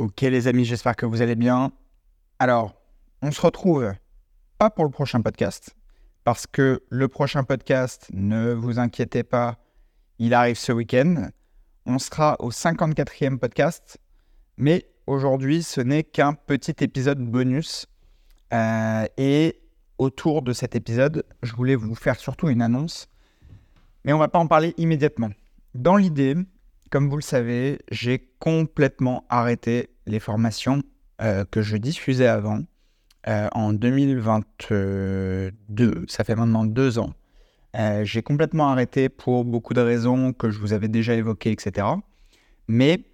Ok les amis, j'espère que vous allez bien. Alors, on se retrouve pas pour le prochain podcast, parce que le prochain podcast, ne vous inquiétez pas, il arrive ce week-end. On sera au 54e podcast, mais aujourd'hui, ce n'est qu'un petit épisode bonus. Euh, et autour de cet épisode, je voulais vous faire surtout une annonce, mais on va pas en parler immédiatement. Dans l'idée, comme vous le savez, j'ai complètement arrêté les formations euh, que je diffusais avant euh, en 2022. Ça fait maintenant deux ans. Euh, j'ai complètement arrêté pour beaucoup de raisons que je vous avais déjà évoquées, etc. Mais,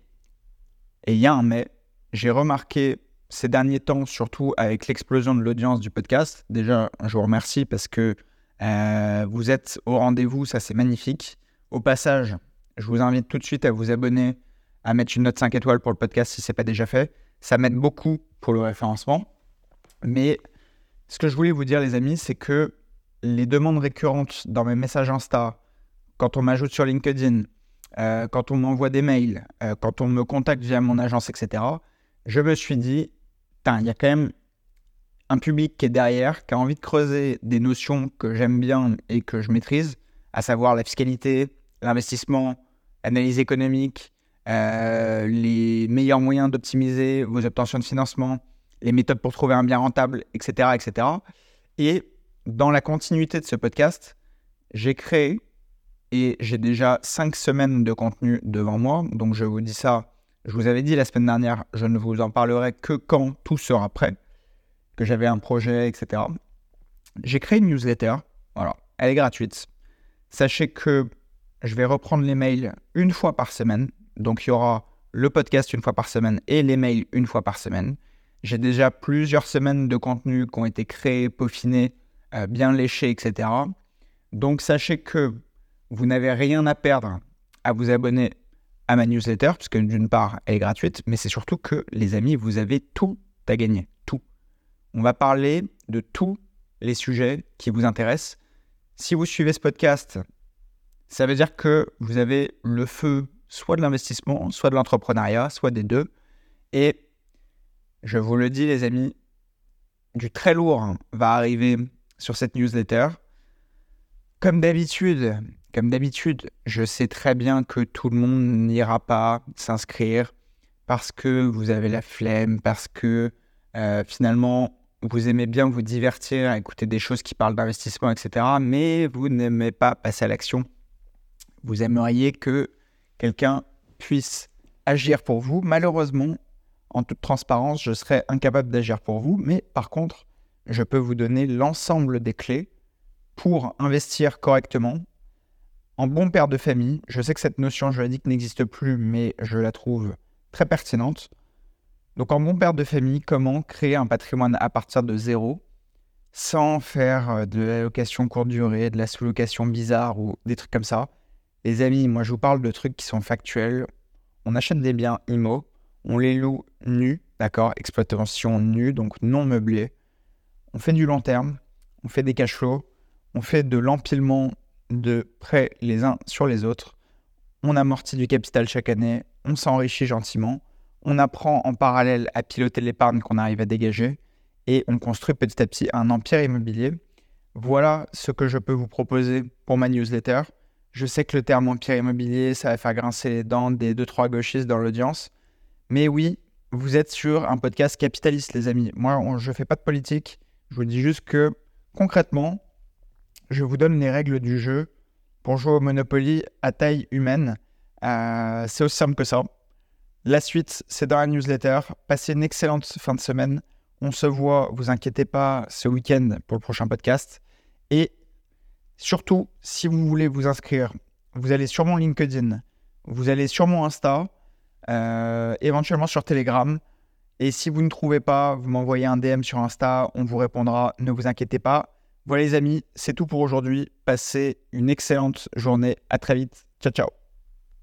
et il y a un mais, j'ai remarqué ces derniers temps, surtout avec l'explosion de l'audience du podcast, déjà, je vous remercie parce que vous êtes au rendez-vous, ça c'est magnifique. Au passage, je vous invite tout de suite à vous abonner, à mettre une note 5 étoiles pour le podcast si ce n'est pas déjà fait. Ça m'aide beaucoup pour le référencement. Mais ce que je voulais vous dire, les amis, c'est que les demandes récurrentes dans mes messages Insta, quand on m'ajoute sur LinkedIn, euh, quand on m'envoie des mails, euh, quand on me contacte via mon agence, etc., je me suis dit, il y a quand même un public qui est derrière, qui a envie de creuser des notions que j'aime bien et que je maîtrise, à savoir la fiscalité, l'investissement, analyse économique, euh, les meilleurs moyens d'optimiser vos obtentions de financement, les méthodes pour trouver un bien rentable, etc. etc. Et dans la continuité de ce podcast, j'ai créé et j'ai déjà cinq semaines de contenu devant moi. Donc je vous dis ça, je vous avais dit la semaine dernière, je ne vous en parlerai que quand tout sera prêt, que j'avais un projet, etc. J'ai créé une newsletter. Voilà, elle est gratuite. Sachez que je vais reprendre les mails une fois par semaine. Donc il y aura le podcast une fois par semaine et les mails une fois par semaine. J'ai déjà plusieurs semaines de contenu qui ont été créés, peaufinés, euh, bien léchés, etc. Donc sachez que vous n'avez rien à perdre à vous abonner à ma newsletter, puisque d'une part, elle est gratuite, mais c'est surtout que, les amis, vous avez tout à gagner. Tout. On va parler de tous les sujets qui vous intéressent. Si vous suivez ce podcast, ça veut dire que vous avez le feu soit de l'investissement, soit de l'entrepreneuriat, soit des deux. Et je vous le dis, les amis, du très lourd va arriver sur cette newsletter. Comme d'habitude, comme d'habitude, je sais très bien que tout le monde n'ira pas s'inscrire parce que vous avez la flemme, parce que euh, finalement vous aimez bien vous divertir, écouter des choses qui parlent d'investissement, etc. Mais vous n'aimez pas passer à l'action vous aimeriez que quelqu'un puisse agir pour vous. Malheureusement, en toute transparence, je serais incapable d'agir pour vous, mais par contre, je peux vous donner l'ensemble des clés pour investir correctement. En bon père de famille, je sais que cette notion juridique n'existe plus, mais je la trouve très pertinente. Donc en bon père de famille, comment créer un patrimoine à partir de zéro sans faire euh, de la location courte durée, de la sous-location bizarre ou des trucs comme ça? Les amis, moi je vous parle de trucs qui sont factuels. On achète des biens IMO, on les loue nus, d'accord Exploitation nue, donc non meublée. On fait du long terme, on fait des cash flows, on fait de l'empilement de prêts les uns sur les autres. On amortit du capital chaque année, on s'enrichit gentiment, on apprend en parallèle à piloter l'épargne qu'on arrive à dégager et on construit petit à petit un empire immobilier. Voilà ce que je peux vous proposer pour ma newsletter. Je sais que le terme empire immobilier, ça va faire grincer les dents des 2-3 gauchistes dans l'audience. Mais oui, vous êtes sur un podcast capitaliste, les amis. Moi, je ne fais pas de politique. Je vous dis juste que, concrètement, je vous donne les règles du jeu pour jouer au Monopoly à taille humaine. Euh, c'est aussi simple que ça. La suite, c'est dans la newsletter. Passez une excellente fin de semaine. On se voit, vous inquiétez pas, ce week-end pour le prochain podcast. Et Surtout, si vous voulez vous inscrire, vous allez sur mon LinkedIn, vous allez sur mon Insta, euh, éventuellement sur Telegram. Et si vous ne trouvez pas, vous m'envoyez un DM sur Insta, on vous répondra, ne vous inquiétez pas. Voilà les amis, c'est tout pour aujourd'hui. Passez une excellente journée. À très vite. Ciao ciao.